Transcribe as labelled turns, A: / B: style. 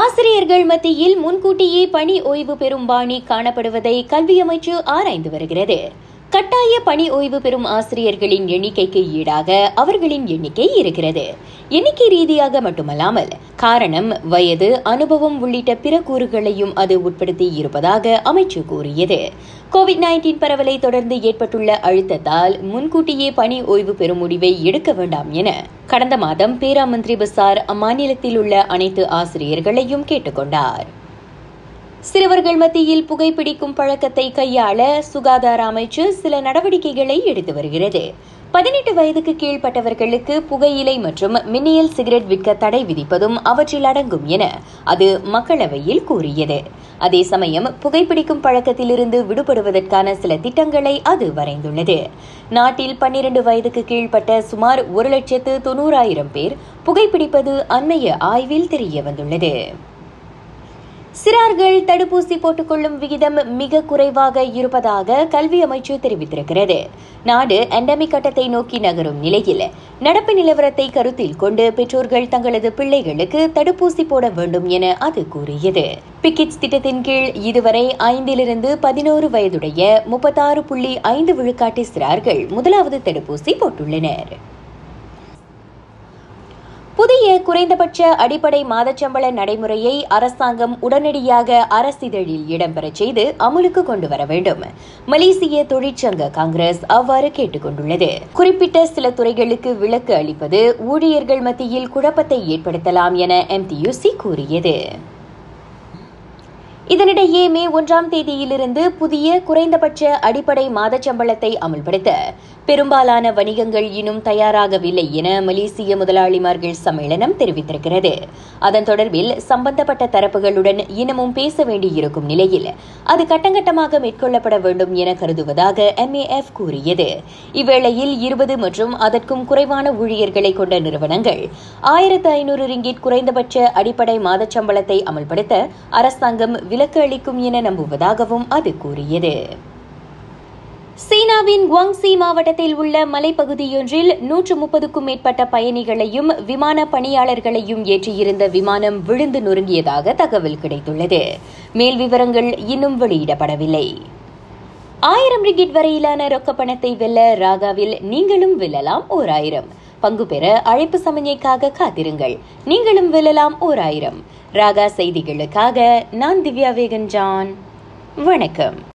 A: ஆசிரியர்கள் மத்தியில் முன்கூட்டியே பணி ஓய்வு பெறும் பாணி காணப்படுவதை கல்வி அமைச்சு ஆராய்ந்து வருகிறது. கட்டாய பணி ஓய்வு பெறும் ஆசிரியர்களின் எண்ணிக்கைக்கு ஈடாக அவர்களின் எண்ணிக்கை இருக்கிறது. எண்ணிக்கை ரீதியாக மட்டுமல்லாமல் காரணம் வயது அனுபவம் உள்ளிட்ட பிற கூறுகளையும் அது உட்படுத்தி இருப்பதாக அமைச்சு கூறியது. கோவிட் நைன்டீன் பரவலை தொடர்ந்து ஏற்பட்டுள்ள அழுத்தத்தால் முன்கூட்டியே பணி ஓய்வு பெறும் முடிவை எடுக்க வேண்டாம் என கடந்த மாதம் பேராமந்திரி பசார் அம்மாநிலத்தில் உள்ள அனைத்து ஆசிரியர்களையும் கேட்டுக்கொண்டார். சிறுவர்கள் மத்தியில் புகைப்பிடிக்கும் பழக்கத்தை கையாள சுகாதார அமைச்சு சில நடவடிக்கைகளை எடுத்து வருகிறது. பதினெட்டு வயதுக்கு கீழ்ப்பட்டவர்களுக்கு புகையிலை மற்றும் மின்னியல் சிகரெட் விற்க தடை விதிப்பதும் அவற்றில் அடங்கும் என அது மக்களவையில் கூறியது. அதே சமயம் புகைப்பிடிக்கும் பழக்கத்திலிருந்து விடுபடுவதற்கான சில திட்டங்களை அது வரைந்துள்ளது. நாட்டில் பன்னிரண்டு வயதுக்கு கீழ்ப்பட்ட சுமார் ஒரு லட்சத்து தொண்ணூறாயிரம் பேர் புகைப்பிடிப்பது அண்மைய ஆய்வில் தெரிய வந்துள்ளது சிறார்கள் தடுப்பூசி போட்டுக்கொள்ளும் விகிதம் மிக குறைவாக இருப்பதாக கல்வி அமைச்சு தெரிவித்திருக்கிறது. நாடு எண்டமிக் கட்டத்தை நோக்கி நகரும் நிலையில் நடப்பு நிலவரத்தை கருத்தில் கொண்டு பெற்றோர்கள் தங்களது பிள்ளைகளுக்கு தடுப்பூசி போட வேண்டும் என அது கூறியது. பிக்கிட்ஸ் திட்டத்தின் கீழ் இதுவரை ஐந்திலிருந்து பதினோரு வயதுடைய முப்பத்தாறு புள்ளி ஐந்து விழுக்காட்டு சிறார்கள் முதலாவது தடுப்பூசி போட்டுள்ளனர். புதிய குறைந்தபட்ச அடிப்படை மாதச்சம்பள நடைமுறையை அரசாங்கம் உடனடியாக அரசிதழில் இடம்பெறச் செய்து அமுலுக்கு கொண்டு வர வேண்டும். மலேசிய தொழிற்சங்க காங்கிரஸ் அவ்வாறு கேட்டுக் கொண்டுள்ளது. குறிப்பிட்ட சில துறைகளுக்கு விலக்கு அளிப்பது ஊழியர்கள் மத்தியில் குழப்பத்தை ஏற்படுத்தலாம் என எம்டியூசி கூறியது. இதனிடையே மே ஒன்றாம் தேதியிலிருந்து புதிய குறைந்தபட்ச அடிப்படை மாதச்சம்பளத்தை அமல்படுத்த பெரும்பாலான வணிகங்கள் இன்னும் தயாராகவில்லை என மலேசிய முதலாளிமார்கள் சம்மேளனம் தெரிவித்திருக்கிறது. அதன் தொடர்பில் சம்பந்தப்பட்ட தரப்புகளுடன் இன்னமும் பேச வேண்டியிருக்கும் நிலையில் அது கட்டங்கட்டமாக மேற்கொள்ளப்பட வேண்டும் என கருதுவதாக எம்ஏஎஃப் கூறியது. இவ்வேளையில் இருபது மற்றும் அதற்கும் குறைவான ஊழியர்களை கொண்ட நிறுவனங்கள் ஆயிரத்து ஐநூறு ரிங்கிட் குறைந்தபட்ச அடிப்படை மாதச்சம்பளத்தை அமல்படுத்த அரசாங்கம் விலை விலக்கு அளிக்கும் என நம்புவதாகவும் அது கூறியது. சீனாவின் குவாங்சி மாவட்டத்தில் உள்ள மலைப்பகுதியொன்றில் நூற்று முப்பதுக்கும் மேற்பட்ட பயணிகளையும் விமான பணியாளர்களையும் ஏற்றியிருந்த விமானம் விழுந்து நொறுங்கியதாக தகவல் கிடைத்துள்ளது. மேல் விவரங்கள் இன்னும் வெளியிடப்படவில்லை. ஆயிரம் ரிகிட் வரையிலான ரொக்க பணத்தை வெல்ல ராகாவில் நீங்களும் வெல்லலாம் ஓர் ஆயிரம் பங்கு பெற அழைப்பு சமஞ்சைக்காக காத்திருங்கள். நீங்களும் வெல்லலாம் ஓர் ஆயிரம் ராகா செய்திகளுக்காக நான் திவ்யா வேகன் ஜான் வணக்கம்.